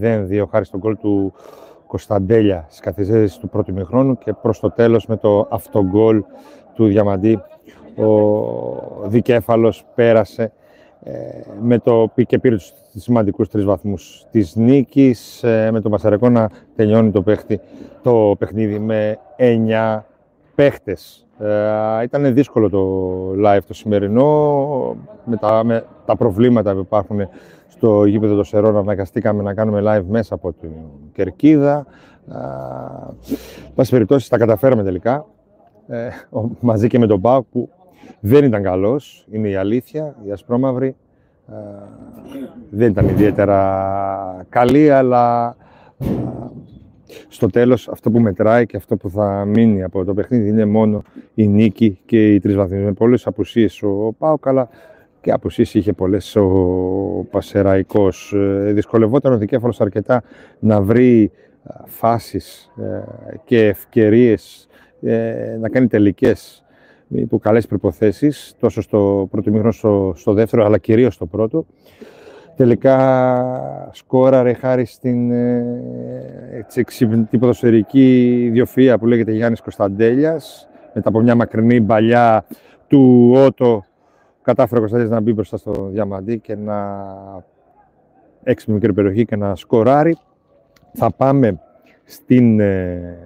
0-2 χάρη στον γκολ του Κωνσταντέλια στις καθυστερήσεις του πρώτου μηχρόνου και προς το τέλος με το αυτογκολ του Διαμαντή ο δικέφαλος πέρασε ε, με το και πήρε τους σημαντικούς τρεις βαθμούς της νίκης ε, με τον Πασαρεκό να τελειώνει το, παίχτη, το παιχνίδι με 9 παίχτες. Ε, ήταν δύσκολο το live το σημερινό με τα, με τα προβλήματα που υπάρχουν στο γήπεδο του Σερών αναγκαστήκαμε να κάνουμε live μέσα από την Κερκίδα. Πάση περιπτώσει τα καταφέραμε τελικά ε, μαζί και με τον Πάουκ που δεν ήταν καλός, είναι η αλήθεια, η ασπρόμαυρη. Ε, δεν ήταν ιδιαίτερα καλή, αλλά ε, στο τέλος αυτό που μετράει και αυτό που θα μείνει από το παιχνίδι είναι μόνο η νίκη και οι τρεις βαθμοί. Με πολλές απουσίες ο Πάουκ, αλλά και απουσίες είχε πολλές ο Πασεραϊκός. Ε, δυσκολευόταν ο Δικέφαλος αρκετά να βρει φάσεις και ευκαιρίες να κάνει τελικές υπό καλές προποθέσει, τόσο στο πρώτο μήχρονο, στο, στο δεύτερο, αλλά κυρίως στο πρώτο. Τελικά σκόραρε χάρη στην ε, εξυπνητή ποδοσφαιρική ιδιοφυΐα που λέγεται Γιάννης Κωνσταντέλιας. Μετά από μια μακρινή παλιά του Ότο κατάφερε ο Κωνσταντέλιας να μπει μπροστά στο διαμαντί και να έξι μικρή περιοχή και να σκοράρει. Θα πάμε στην ε,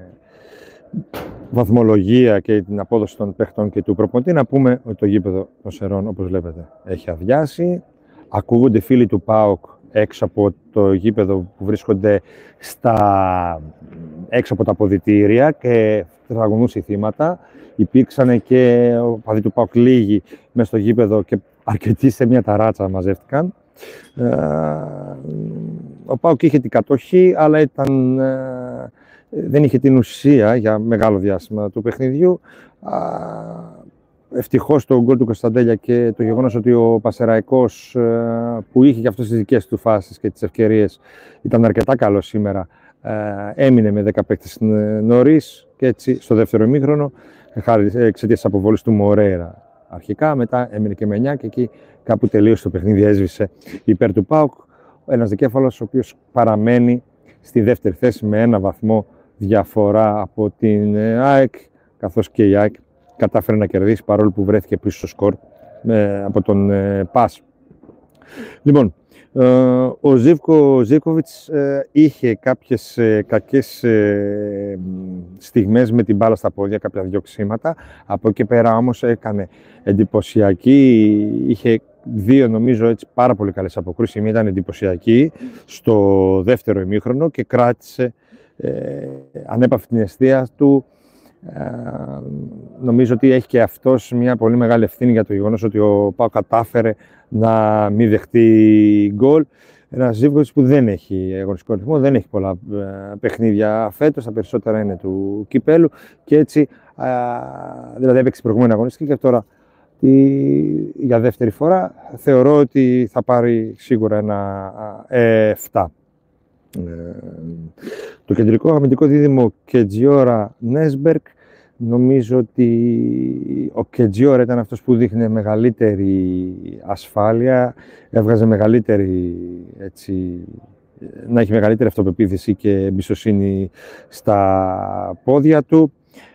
βαθμολογία και την απόδοση των παιχτών και του προπονητή, να πούμε ότι το γήπεδο των Σερών, όπως βλέπετε, έχει αδειάσει. Ακούγονται φίλοι του ΠΑΟΚ έξω από το γήπεδο που βρίσκονται στα... έξω από τα ποδητήρια και τραγωνούν θύματα. Υπήρξαν και ο παδί του ΠΑΟΚ λίγοι μέσα στο γήπεδο και αρκετοί σε μια ταράτσα μαζεύτηκαν. Ε, ο ΠΑΟΚ είχε την κατοχή, αλλά ήταν ε, δεν είχε την ουσία για μεγάλο διάστημα του παιχνιδιού. Ευτυχώς το γκολ του Κωνσταντέλια και το γεγονός ότι ο Πασεραϊκός ε, που είχε και αυτό τις δικές του φάσεις και τις ευκαιρίες ήταν αρκετά καλό σήμερα. Ε, έμεινε με 10 παίκτες νωρίς και έτσι στο δεύτερο ημίχρονο, εξαιτίας της αποβολής του Μορέρα αρχικά. Μετά έμεινε και με 9 και εκεί κάπου τελείωσε το παιχνίδι, έσβησε υπέρ του Πάουκ. Ένας δικέφαλος ο οποίος παραμένει στη δεύτερη θέση με ένα βαθμό διαφορά από την ε, ΑΕΚ, καθώς και η ΑΕΚ κατάφερε να κερδίσει παρόλο που βρέθηκε πίσω στο σκορ ε, από τον ε, ΠΑΣ. Λοιπόν, ο Ζίβκο Ζίβκοβιτς είχε κάποιες κακές στιγμές με την μπάλα στα πόδια, κάποια διοξήματα. Από εκεί πέρα όμως έκανε εντυπωσιακή, είχε δύο νομίζω έτσι πάρα πολύ καλές αποκρούσεις. Η μία ήταν εντυπωσιακή στο δεύτερο ημίχρονο και κράτησε ε, ανέπαυε την αιστεία του. Ε, νομίζω ότι έχει και αυτός μια πολύ μεγάλη ευθύνη για το γεγονός ότι ο Πάο κατάφερε να μην δεχτεί γκολ. Ένας ζύγο που δεν έχει αγωνιστικό ρυθμό, δεν έχει πολλά ε, παιχνίδια φέτος, τα περισσότερα είναι του κυπέλου και έτσι, ε, δηλαδή έπαιξε προηγούμενη αγωνιστική και τώρα για δεύτερη φορά θεωρώ ότι θα πάρει σίγουρα ένα 7. Ε, το κεντρικό αμυντικό δίδυμο Κετζιόρα Νέσμπερκ νομίζω ότι ο Κετζιόρα ήταν αυτός που δείχνει μεγαλύτερη ασφάλεια, έβγαζε μεγαλύτερη έτσι, να έχει μεγαλύτερη αυτοπεποίθηση και εμπιστοσύνη στα πόδια του.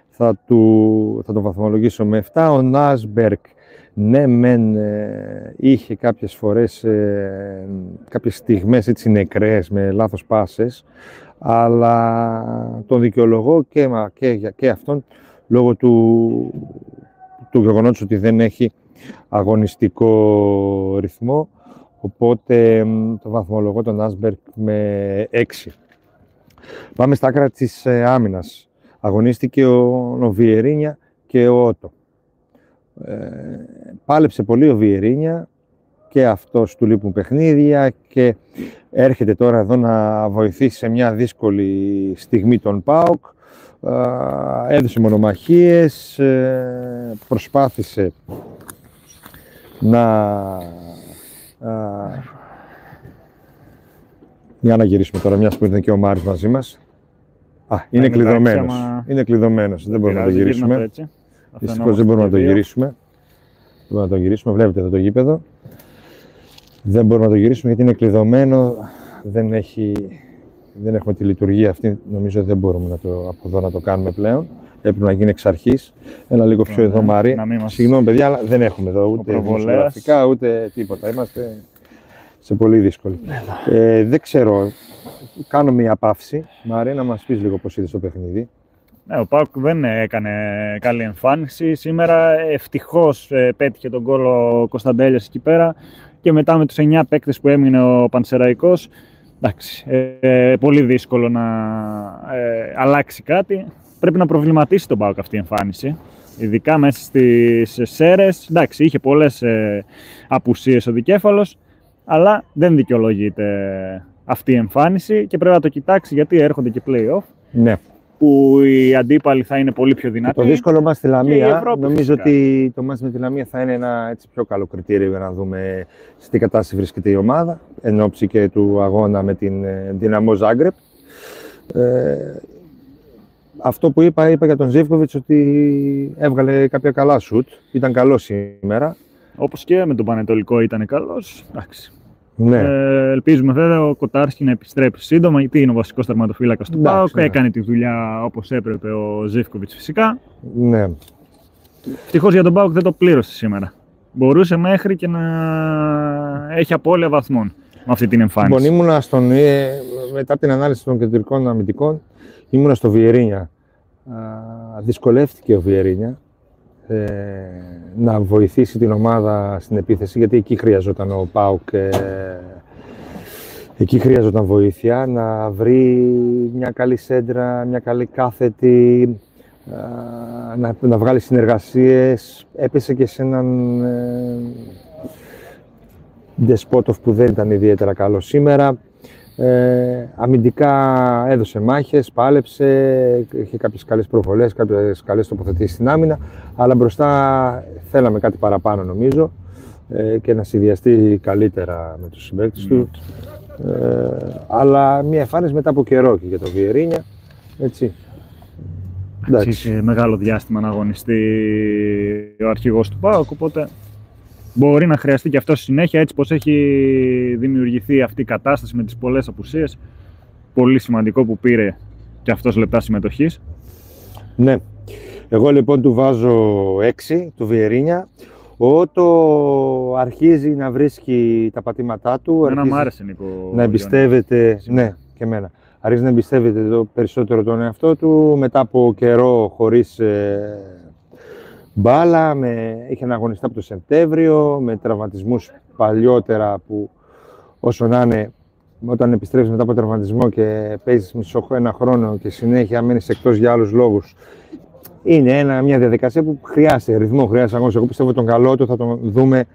Θα, του, θα τον βαθμολογήσω με 7. Ο Νάσμπερκ ναι μεν ε, είχε κάποιες φορές ε, κάποιες στιγμές έτσι νεκρές με λάθος πάσες αλλά τον δικαιολογώ και, και, και αυτόν λόγω του, του γεγονότος ότι δεν έχει αγωνιστικό ρυθμό οπότε το βαθμολογώ τον Άσμπερκ με 6. Πάμε στα άκρα της ε, άμυνας. Αγωνίστηκε ο Νοβιερίνια και ο Ότο. Ε, πάλεψε πολύ ο Βιερίνια και αυτός του λείπουν παιχνίδια και έρχεται τώρα εδώ να βοηθήσει σε μια δύσκολη στιγμή τον ΠΑΟΚ. Ε, έδωσε μονομαχίες, ε, προσπάθησε να... Για να γυρίσουμε τώρα, μιας που είναι και ο Μάρης μαζί μας. Α, είναι κλειδωμένος. Είναι κλειδωμένος, δεν μπορούμε να το γυρίσουμε. Δυστυχώς δεν μπορούμε να το γυρίσουμε. Δεν μπορούμε να το γυρίσουμε. Βλέπετε εδώ το γήπεδο. Δεν μπορούμε να το γυρίσουμε γιατί είναι κλειδωμένο. Δεν έχει δεν έχουμε τη λειτουργία αυτή, νομίζω δεν μπορούμε να το, από εδώ να το κάνουμε πλέον. Έπρεπε να γίνει εξ αρχής. Ένα λίγο πιο εδώ, Μαρή. Συγγνώμη, παιδιά, αλλά δεν έχουμε εδώ ούτε δημοσιογραφικά ούτε τίποτα. Είμαστε σε πολύ δύσκολη. Ε, δεν ξέρω. Κάνω μια παύση. Μαρή, να μας πεις λίγο πώς είδες το παιχνίδι. Ναι, ο Πάουκ δεν έκανε καλή εμφάνιση. Σήμερα ευτυχώς ε, πέτυχε τον κόλλο ο Κωνσταντέλια εκεί πέρα και μετά με τους 9 παίκτες που έμεινε ο Πανσεραϊκός. Εντάξει, ε, πολύ δύσκολο να ε, αλλάξει κάτι. Πρέπει να προβληματίσει τον Πάουκ αυτή η εμφάνιση. Ειδικά μέσα στις ΣΕΡΕ. Εντάξει, είχε πολλές ε, απουσίες ο δικέφαλος, αλλά δεν δικαιολογείται αυτή η εμφάνιση και πρέπει να το κοιτάξει γιατί έρχονται και playoff. Ναι που οι αντίπαλοι θα είναι πολύ πιο δυνατοί. Το δύσκολο μας στη Λαμία, νομίζω ότι το μας με τη Λαμία θα είναι ένα έτσι, πιο καλό κριτήριο για να δούμε σε τι κατάσταση βρίσκεται η ομάδα, εν ώψη και του αγώνα με την Δυναμό Ζάγκρεπ. Ε, αυτό που είπα, είπα για τον Ζήφκοβιτς ότι έβγαλε κάποια καλά σουτ, ήταν καλό σήμερα. Όπως και με τον Πανετολικό ήταν καλός, εντάξει. Ναι. Ε, ελπίζουμε βέβαια ο Κοτάρσκι να επιστρέψει σύντομα, γιατί είναι ο βασικός τερματοφύλακα του ΠΑΟΚ. Ναι. Έκανε τη δουλειά όπως έπρεπε ο Ζήφκοβιτς φυσικά. Ναι. Ευτυχώς για τον ΠΑΟΚ δεν το πλήρωσε σήμερα. Μπορούσε μέχρι και να έχει απώλεια βαθμών με αυτή την εμφάνιση. Λοιπόν, ήμουνα στον, ε, μετά την ανάλυση των κεντρικών αμυντικών, ήμουνα στο Βιερίνια. δυσκολεύτηκε ο Βιερίνια ε, να βοηθήσει την ομάδα στην επίθεση, γιατί εκεί χρειαζόταν ο Πάουκ, ε, εκεί χρειαζόταν βοήθεια, να βρει μια καλή σέντρα, μια καλή κάθετη, να, να βγάλει συνεργασίες. Έπεσε και σε έναν ε, Δεσπότοφ που δεν ήταν ιδιαίτερα καλό σήμερα. Ε, αμυντικά έδωσε μάχες, πάλεψε, είχε κάποιες καλές προβολές, κάποιες καλές τοποθετήσεις στην άμυνα, αλλά μπροστά θέλαμε κάτι παραπάνω νομίζω ε, και να συνδυαστεί καλύτερα με τους συμπαίκτες του. Ε, αλλά μια εμφάνιση μετά από καιρό και για το Βιερίνια, έτσι. Έχει μεγάλο διάστημα να αγωνιστεί ο αρχηγός του ΠΑΟΚ, οπότε μπορεί να χρειαστεί και αυτό συνέχεια έτσι πως έχει δημιουργηθεί αυτή η κατάσταση με τις πολλές απουσίες. Πολύ σημαντικό που πήρε και αυτός λεπτά συμμετοχής. Ναι. Εγώ λοιπόν του βάζω 6, του Βιερίνια. Ότο αρχίζει να βρίσκει τα πατήματά του. Εμένα μου άρεσε Νίκο. Να εμπιστεύεται, ναι και εμένα. Αρχίζει να εμπιστεύεται το περισσότερο τον εαυτό του μετά από καιρό χωρίς ε, μπάλα, με, είχε αγωνιστεί από το Σεπτέμβριο, με τραυματισμούς παλιότερα που όσο να είναι, όταν επιστρέφεις μετά από τραυματισμό και παίζεις μισό ένα χρόνο και συνέχεια μένεις εκτός για άλλους λόγους, είναι ένα, μια διαδικασία που χρειάζεται ρυθμό, χρειάζεται αγώνες. Εγώ πιστεύω τον καλό του θα τον δούμε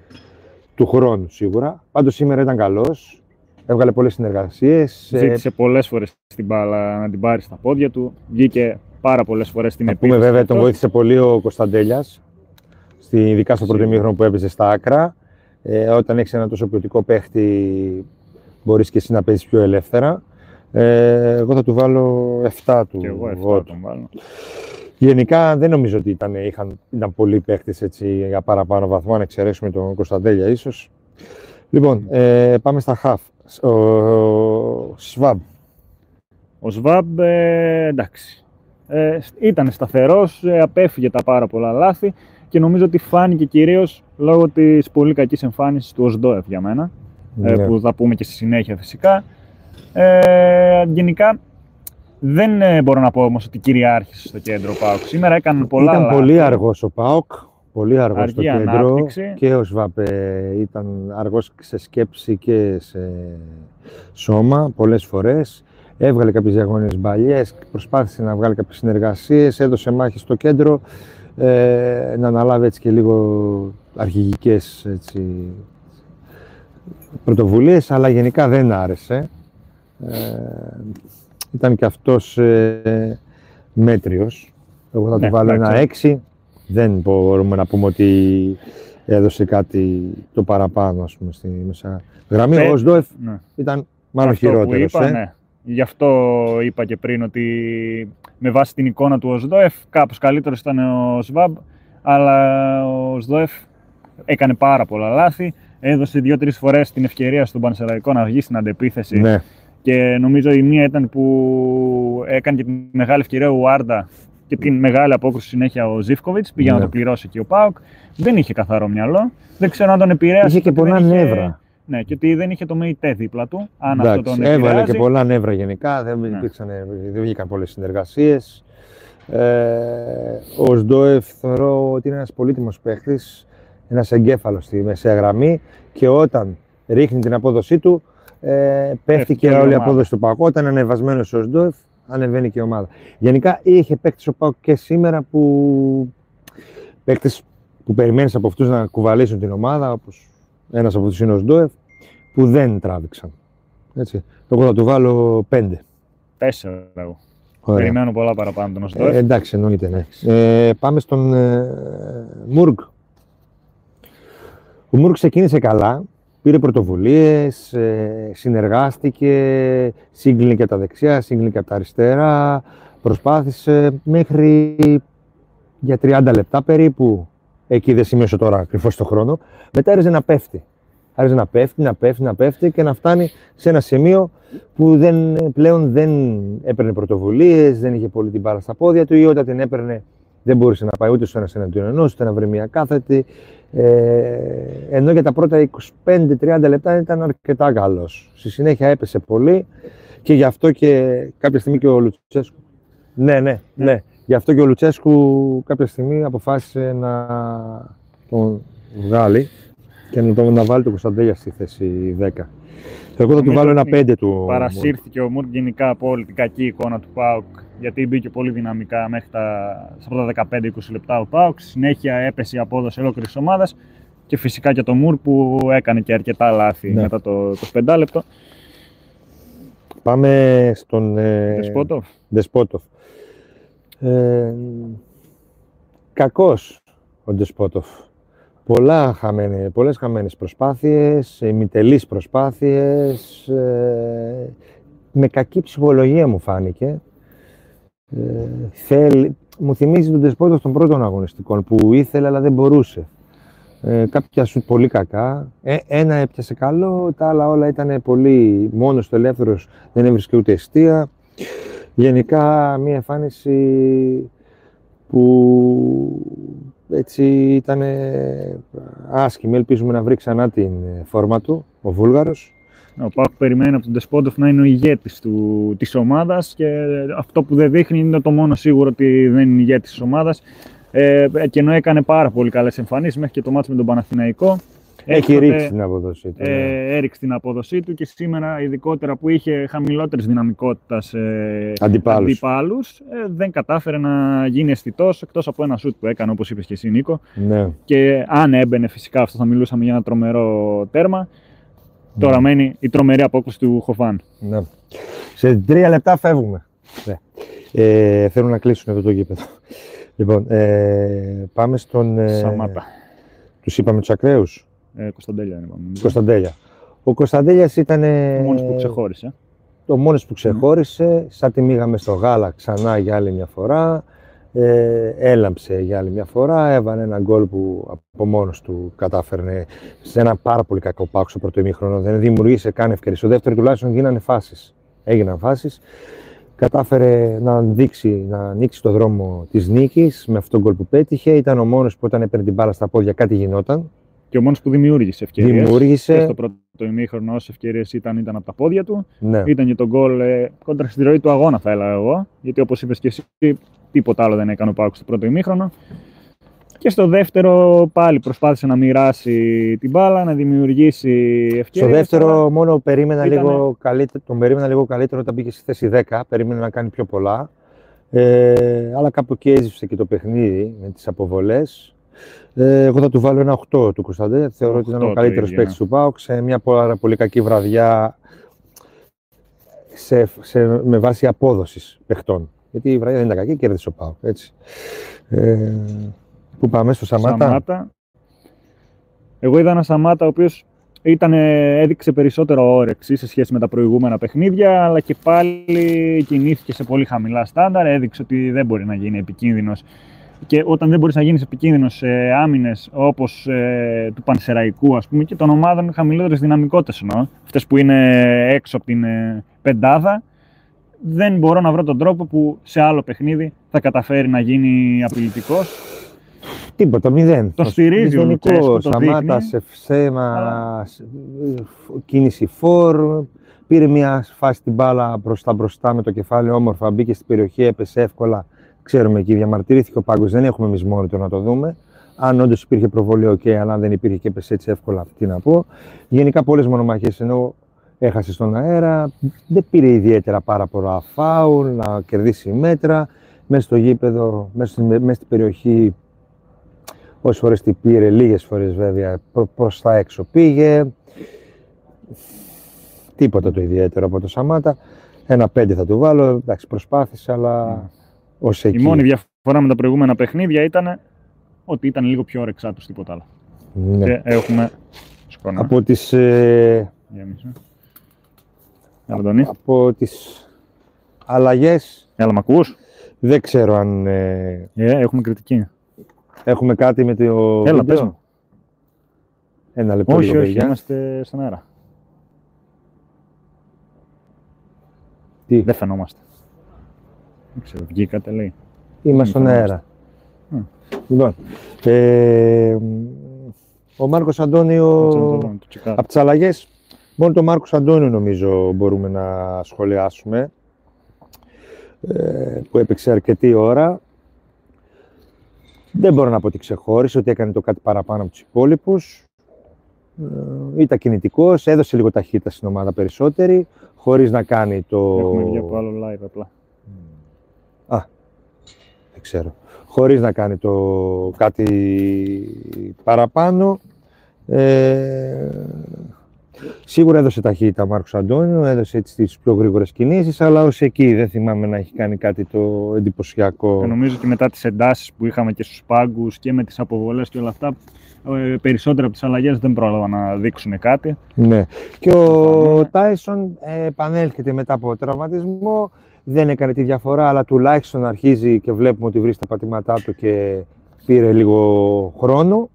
του χρόνου σίγουρα. Πάντως σήμερα ήταν καλός, έβγαλε πολλές συνεργασίες. Ζήτησε πολλές φορές την μπάλα να την πάρει στα πόδια του, βγήκε πάρα πολλές φορές στην επίθεση. πούμε βέβαια, τον βοήθησε πολύ ο Κωνσταντέλιας, ειδικά στο πρώτο μήχρονο που έπαιζε στα άκρα. Ε, όταν έχεις ένα τόσο ποιοτικό παίχτη, μπορείς και εσύ να παίζεις πιο ελεύθερα. Ε, εγώ θα του βάλω 7 του. Και εγώ 7 τον βάλω. Γενικά δεν νομίζω ότι ήταν, είχαν, ήταν πολλοί παίχτες για παραπάνω βαθμό, αν εξαιρέσουμε τον Κωνσταντέλια ίσως. Λοιπόν, ε, πάμε στα χαφ. Ο, ο Σβάμπ. Ο Σβάμπ, ε, εντάξει ε, ήταν σταθερός, ε, απέφυγε τα πάρα πολλά λάθη και νομίζω ότι φάνηκε κυρίως λόγω της πολύ κακής εμφάνισης του Οσντόεφ για μένα, ε, ναι. που θα πούμε και στη συνέχεια φυσικά. Ε, γενικά δεν ε, μπορώ να πω όμως ότι κυριάρχησε στο κέντρο ο ΠΑΟΚ. Σήμερα έκανε πολλά Ήταν πολύ αργός ο ΠΑΟΚ, πολύ αργός στο κέντρο ανάπτυξη. και ο Σβάπε ήταν αργός σε σκέψη και σε σώμα πολλές φορές έβγαλε κάποιες διαγώνιες μπαλιές, προσπάθησε να βγάλει κάποιες συνεργασίες, έδωσε μάχη στο κέντρο, ε, να αναλάβει έτσι και λίγο αρχηγικές έτσι, πρωτοβουλίες, αλλά γενικά δεν άρεσε. Ε, ήταν και αυτός ε, μέτριος. Εγώ θα του ναι, βάλω ένα έξι. Δεν μπορούμε να πούμε ότι έδωσε κάτι το παραπάνω, ας πούμε, στη μέσα γραμμή. Ο Σντόεφ ναι. ήταν μάλλον χειρότερος. ε. ναι. Γι' αυτό είπα και πριν ότι με βάση την εικόνα του Οσδόεφ κάπως καλύτερος ήταν ο Σβάμπ, αλλά ο Οσδόεφ έκανε πάρα πολλά λάθη. Έδωσε δύο-τρεις φορές την ευκαιρία στον Πανσεραϊκό να βγει στην αντεπίθεση ναι. Και νομίζω η μία ήταν που έκανε και τη μεγάλη ευκαιρία ο Άρντα και την μεγάλη απόκριση συνέχεια ο Ζήφκοβιτς. Πήγε να Ναι. το πληρώσει και ο Πάουκ. Δεν είχε καθαρό μυαλό. Δεν ξέρω αν τον επηρέασε. Είχε και ότι πολλά δεν είχε- νεύρα. Ναι, και ότι δεν είχε το ΜΕΙΤΕ δίπλα του. Αν αυτό Εντάξει, τον έβαλε επηρεάζει. και πολλά νεύρα γενικά, δεν, Ναι. υπήρξαν, δεν βγήκαν πολλές συνεργασίες. Ε, ο Σντόεφ θεωρώ ότι είναι ένας πολύτιμος παίχτης, ένας εγκέφαλος στη μεσαία γραμμή και όταν ρίχνει την απόδοσή του, ε, πέφτει Πέφτει και όλη η όλη η ομάδα. απόδοση του Πακού. Όταν είναι ανεβασμένος ο Σντόεφ, ανεβαίνει και η ομάδα. Γενικά είχε παίκτες ο Πάκου και σήμερα που παίκτες που περιμένεις από αυτούς να κουβαλήσουν την ομάδα, όπως ένας από τους είναι ο Σντόεφ, που δεν τράβηξαν. Έτσι. Εγώ θα του βάλω πέντε. Τέσσερα εγώ. Ωραία. Περιμένω πολλά παραπάνω τον Οστόεφ. Ε, εντάξει, εννοείται, ναι. Ε, πάμε στον ε, Μουργκ. Ο Μουργκ ξεκίνησε καλά, πήρε πρωτοβουλίες, ε, συνεργάστηκε, σύγκλινε και από τα δεξιά, σύγκλινε και από τα αριστερά, προσπάθησε μέχρι για 30 λεπτά περίπου, εκεί δεν σημείωσε τώρα ακριβώς το χρόνο, μετά άρχισε να πέφτει. Άρχισε να πέφτει, να πέφτει, να πέφτει και να φτάνει σε ένα σημείο που δεν, πλέον δεν έπαιρνε πρωτοβουλίες, δεν είχε πολύ την μπάλα στα πόδια του ή όταν την έπαιρνε δεν μπορούσε να πάει ούτε στο ένα εναντίον ενός, ούτε να βρει μια κάθετη. Ε, ενώ για τα πρώτα 25-30 λεπτά ήταν αρκετά καλός. Στη συνέχεια έπεσε πολύ και γι' αυτό και κάποια στιγμή και ο Λουτσέσκου. Ναι, ναι, ναι. Γι' αυτό και ο Λουτσέσκου κάποια στιγμή αποφάσισε να τον βγάλει και να, τον, να βάλει τον Κωνσταντέλια στη θέση 10. Εγώ θα του Νομίζω βάλω ένα ότι 5 του. Παρασύρθηκε ο Μουρκ γενικά από όλη την κακή εικόνα του Πάουκ γιατί μπήκε πολύ δυναμικά μέχρι τα, στα πρώτα 15-20 λεπτά ο Πάουκ. Στη Συνέχεια έπεσε η απόδοση ολόκληρης ομάδας και φυσικά και το Μουρ που έκανε και αρκετά λάθη Ναι. μετά το 25 λεπτό. Πάμε στον ε, Δεσπότοφ. Δεσπότοφ. Ε, κακός ο Ντεσπότοφ. Πολλά χαμένε, πολλές χαμένες προσπάθειες, ημιτελείς προσπάθειες, ε, με κακή ψυχολογία μου φάνηκε. Ε, θέλει, μου θυμίζει τον Ντεσπότοφ των πρώτων αγωνιστικών που ήθελε αλλά δεν μπορούσε. Ε, κάποια σου πολύ κακά. Ε, ένα έπιασε καλό, τα άλλα όλα ήταν πολύ μόνος στο ελεύθερος, δεν έβρισκε ούτε αιστεία. Γενικά μια εμφάνιση που έτσι ήταν άσχημη. Ελπίζουμε να βρει ξανά την φόρμα του, ο Βούλγαρος. Ο Πάουκ περιμένει από τον Ντεσπότοφ να είναι ο ηγέτης του, της ομάδας και αυτό που δεν δείχνει είναι το μόνο σίγουρο ότι δεν είναι ηγέτης της ομάδας. Ε, και ενώ έκανε πάρα πολύ καλές εμφανίσεις μέχρι και το μάτς με τον Παναθηναϊκό. Έχει έκτοτε, ρίξει την αποδοσή του. ναι. ε, έριξε την απόδοσή του και σήμερα ειδικότερα που είχε χαμηλότερης δυναμικότητας ε, Αντιπάλους. αντιπάλους, ε, δεν κατάφερε να γίνει αισθητός εκτός από ένα σουτ που έκανε όπως είπες και εσύ Νίκο Ναι. και αν έμπαινε φυσικά αυτό θα μιλούσαμε για ένα τρομερό τέρμα τώρα Ναι. μένει η τρομερή απόκριση του Χοφάν Ναι. Σε τρία λεπτά φεύγουμε. Ναι. Ε, θέλουν να κλείσουν εδώ το γήπεδο. Λοιπόν, ε, πάμε στον... Ε, Σαμάτα Τους είπαμε τους ακραίους. Ε, Κωνσταντέλια είναι είπαμε. Κωνσταντέλια. Ο Κωνσταντέλιας ήταν Ο μόνος που ξεχώρισε το μόνος που ξεχώρισε, σαν τη μήγαμε στο γάλα ξανά για άλλη μια φορά, ε, έλαμψε για άλλη μια φορά, έβαλε ένα γκολ που από μόνος του κατάφερνε σε ένα πάρα πολύ κακό πάκο στο πρώτο ημίχρονο, δεν δημιουργήσε καν ευκαιρίες. Στο δεύτερο τουλάχιστον γίνανε φάσεις, έγιναν φάσεις. Κατάφερε να δείξει, να ανοίξει το δρόμο της νίκης με αυτό το γκολ που πέτυχε. Ήταν ο μόνος που όταν έπαιρνε την μπάλα στα πόδια κάτι γινόταν. Και ο μόνος που δημιούργησε ευκαιρίες και Δημιούργησε. στο πρώτο ημίχρονο όσες ευκαιρίες ήταν, ήταν από τα πόδια του Ναι. ήταν και το γκολ ε, κόντρα στη ροή του αγώνα θα έλεγα εγώ γιατί όπως είπες και εσύ τίποτα άλλο δεν έκανε ο Πάουκ στο πρώτο ημίχρονο και στο δεύτερο πάλι προσπάθησε να μοιράσει την μπάλα, να δημιουργήσει ευκαιρίες. Στο δεύτερο αλλά μόνο περίμενα ήτανε- λίγο καλύτερο, τον περίμενα λίγο καλύτερο όταν μπήκε στη θέση 10, περίμενα να κάνει πιο πολλά. Ε, αλλά κάπου εκεί έζησε και το παιχνίδι με τις αποβολές. Ε, εγώ θα του βάλω ένα 8 του Κωνσταντέ. Θεωρώ ότι ήταν 8 ο το καλύτερος ίδιο, ναι. παίκτης του ΠΑΟΚ σε μια πάρα πολύ κακή βραδιά σε, σε, με βάση απόδοσης παιχτών. Γιατί η βραδιά δεν ήταν κακή, κέρδισε ο ΠΑΟΚ. Έτσι. Ε, πού πάμε, στο Σαμάτα; Σαμάτα. Εγώ είδα ένα Σαμάτα ο οποίος ήταν, έδειξε περισσότερο όρεξη σε σχέση με τα προηγούμενα παιχνίδια, αλλά και πάλι κινήθηκε σε πολύ χαμηλά στάνταρ, έδειξε ότι δεν μπορεί να γίνει επικίνδυνος και όταν δεν μπορείς να γίνεις επικίνδυνος σε άμυνες όπως ε, του Πανσεραϊκού ας πούμε, και των ομάδων με χαμηλότερες δυναμικότητες εννοώ, αυτές που είναι έξω από την ε, πεντάδα, δεν μπορώ να βρω τον τρόπο που σε άλλο παιχνίδι θα καταφέρει να γίνει απειλητικός. Τίποτα, μηδέν. Τον στηρίζει ο Λουτσέσκου, τον Σαμάτα σήμερα, ξεκίνησε φορ, πήρε μια φάση την μπάλα μπροστά μπροστά με το κεφάλι όμορφα, μπήκε στην περιοχή, έπεσε εύκολα. Ξέρουμε εκεί, διαμαρτυρήθηκε ο πάγκος. Δεν έχουμε εμείς μόνοι το να το δούμε. Αν όντως υπήρχε προβολή, οκ, αλλά αν δεν υπήρχε και έπεσε έτσι εύκολα, τι να πω. Γενικά πολλές μονομαχίες ενώ έχασε στον αέρα. Δεν πήρε ιδιαίτερα πάρα πολλά φάουλ, να κερδίσει μέτρα. Μέσα στο γήπεδο, μέσα στην, περιοχή, όσε φορές την πήρε, λίγες φορές βέβαια προ τα έξω πήγε. Τίποτα το ιδιαίτερο από το Σαμάτα. Ένα πέντε θα του βάλω. Εντάξει, προσπάθησε, αλλά ως εκεί. Η μόνη διαφορά με τα προηγούμενα παιχνίδια ήταν ότι ήταν λίγο πιο όρεξά τους, τίποτα άλλο. Ναι. Και έχουμε σκόνα. Από τις... Ε... Από τις αλλαγές... Έλα, μ' ακούς; Δεν ξέρω αν... Ε... Yeah, ε, έχουμε κριτική. Έχουμε κάτι με το Έλα, πες μου. Ένα λεπτό όχι, λίγο, όχι, είμαστε στον αέρα. Τι; Δεν φαινόμαστε. Δεν ξέρω, βγήκατε λέει. Είμαστε στον αέρα. Mm. Λοιπόν, ε, ο Μάρκος Αντώνιο, από τις αλλαγές, μόνο τον Μάρκος Αντώνιο νομίζω μπορούμε να σχολιάσουμε, ε, που έπαιξε αρκετή ώρα. Δεν μπορώ να πω ότι ξεχώρισε, ότι έκανε το κάτι παραπάνω από τους υπόλοιπους. Ε, ήταν κινητικός, έδωσε λίγο ταχύτητα στην ομάδα περισσότερη, χωρίς να κάνει το... Έχουμε βγει από άλλο live απλά. Α, δεν ξέρω. Χωρίς να κάνει το κάτι παραπάνω. Ε, σίγουρα έδωσε ταχύτητα ο Μάρκος Αντώνιο, έδωσε έτσι τις πιο γρήγορες κινήσεις, αλλά ως εκεί δεν θυμάμαι να έχει κάνει κάτι το εντυπωσιακό. Και νομίζω και μετά τις εντάσεις που είχαμε και στους πάγκους και με τις αποβολές και όλα αυτά, ε, περισσότερα από τις αλλαγές δεν πρόλαβα να δείξουν κάτι. Ναι. Και ο Τάισον επανέλχεται μετά από τραυματισμό, δεν έκανε τη διαφορά, αλλά τουλάχιστον αρχίζει και βλέπουμε ότι βρίσκει τα πατήματά του και πήρε λίγο χρόνο.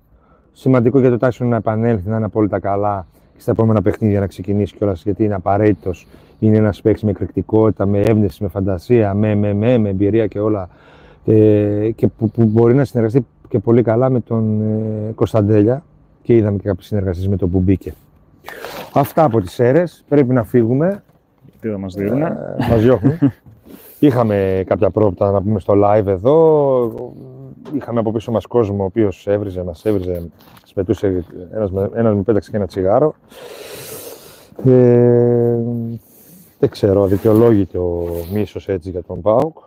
Σημαντικό για το Τάισον να επανέλθει, να είναι απόλυτα καλά και στα επόμενα παιχνίδια να ξεκινήσει κιόλας γιατί είναι απαραίτητος. Είναι ένας παίκτης με εκρηκτικότητα, με έμπνευση, με φαντασία, με, με, με, με εμπειρία και όλα. Ε, και που, που μπορεί να συνεργαστεί και πολύ καλά με τον ε, Κωνσταντέλια και είδαμε και κάποιες συνεργασίες με τον που μπήκε. Αυτά από τις αίρες. Πρέπει να φύγουμε. Τι θα μας δίνουν. Ε, μας διώχνουν. Είχαμε κάποια πρόοπτα να πούμε στο live εδώ. Είχαμε από πίσω μας κόσμο ο οποίος έβριζε, μας έβριζε, σπετούσε, ένας, ένας μου πέταξε και ένα τσιγάρο. Ε, δεν ξέρω, αδικαιολόγητο ο μίσος έτσι για τον ΠΑΟΚ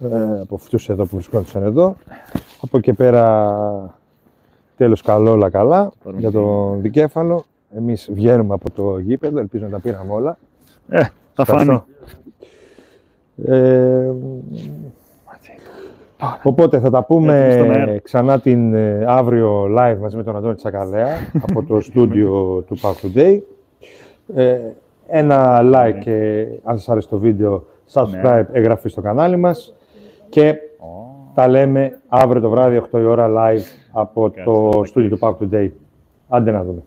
ε, από αυτούς εδώ που βρισκόντουσαν εδώ. Από εκεί πέρα τέλος καλό όλα καλά για τον δικέφαλο. Εμείς βγαίνουμε από το γήπεδο, ελπίζω να τα πήραμε όλα. Ε, θα φάνει. Ε, οπότε θα τα πούμε ξανά την ε, αύριο live μαζί με τον Αντώνη Τσακαλέα από το στούντιο του Park Today. Ε, ένα like και αν σας άρεσε το βίντεο, subscribe, ναι. εγγραφή στο κανάλι μας και τα λέμε αύριο το βράδυ 8 η ώρα live από το στούντιο του Park Today. Άντε να δούμε.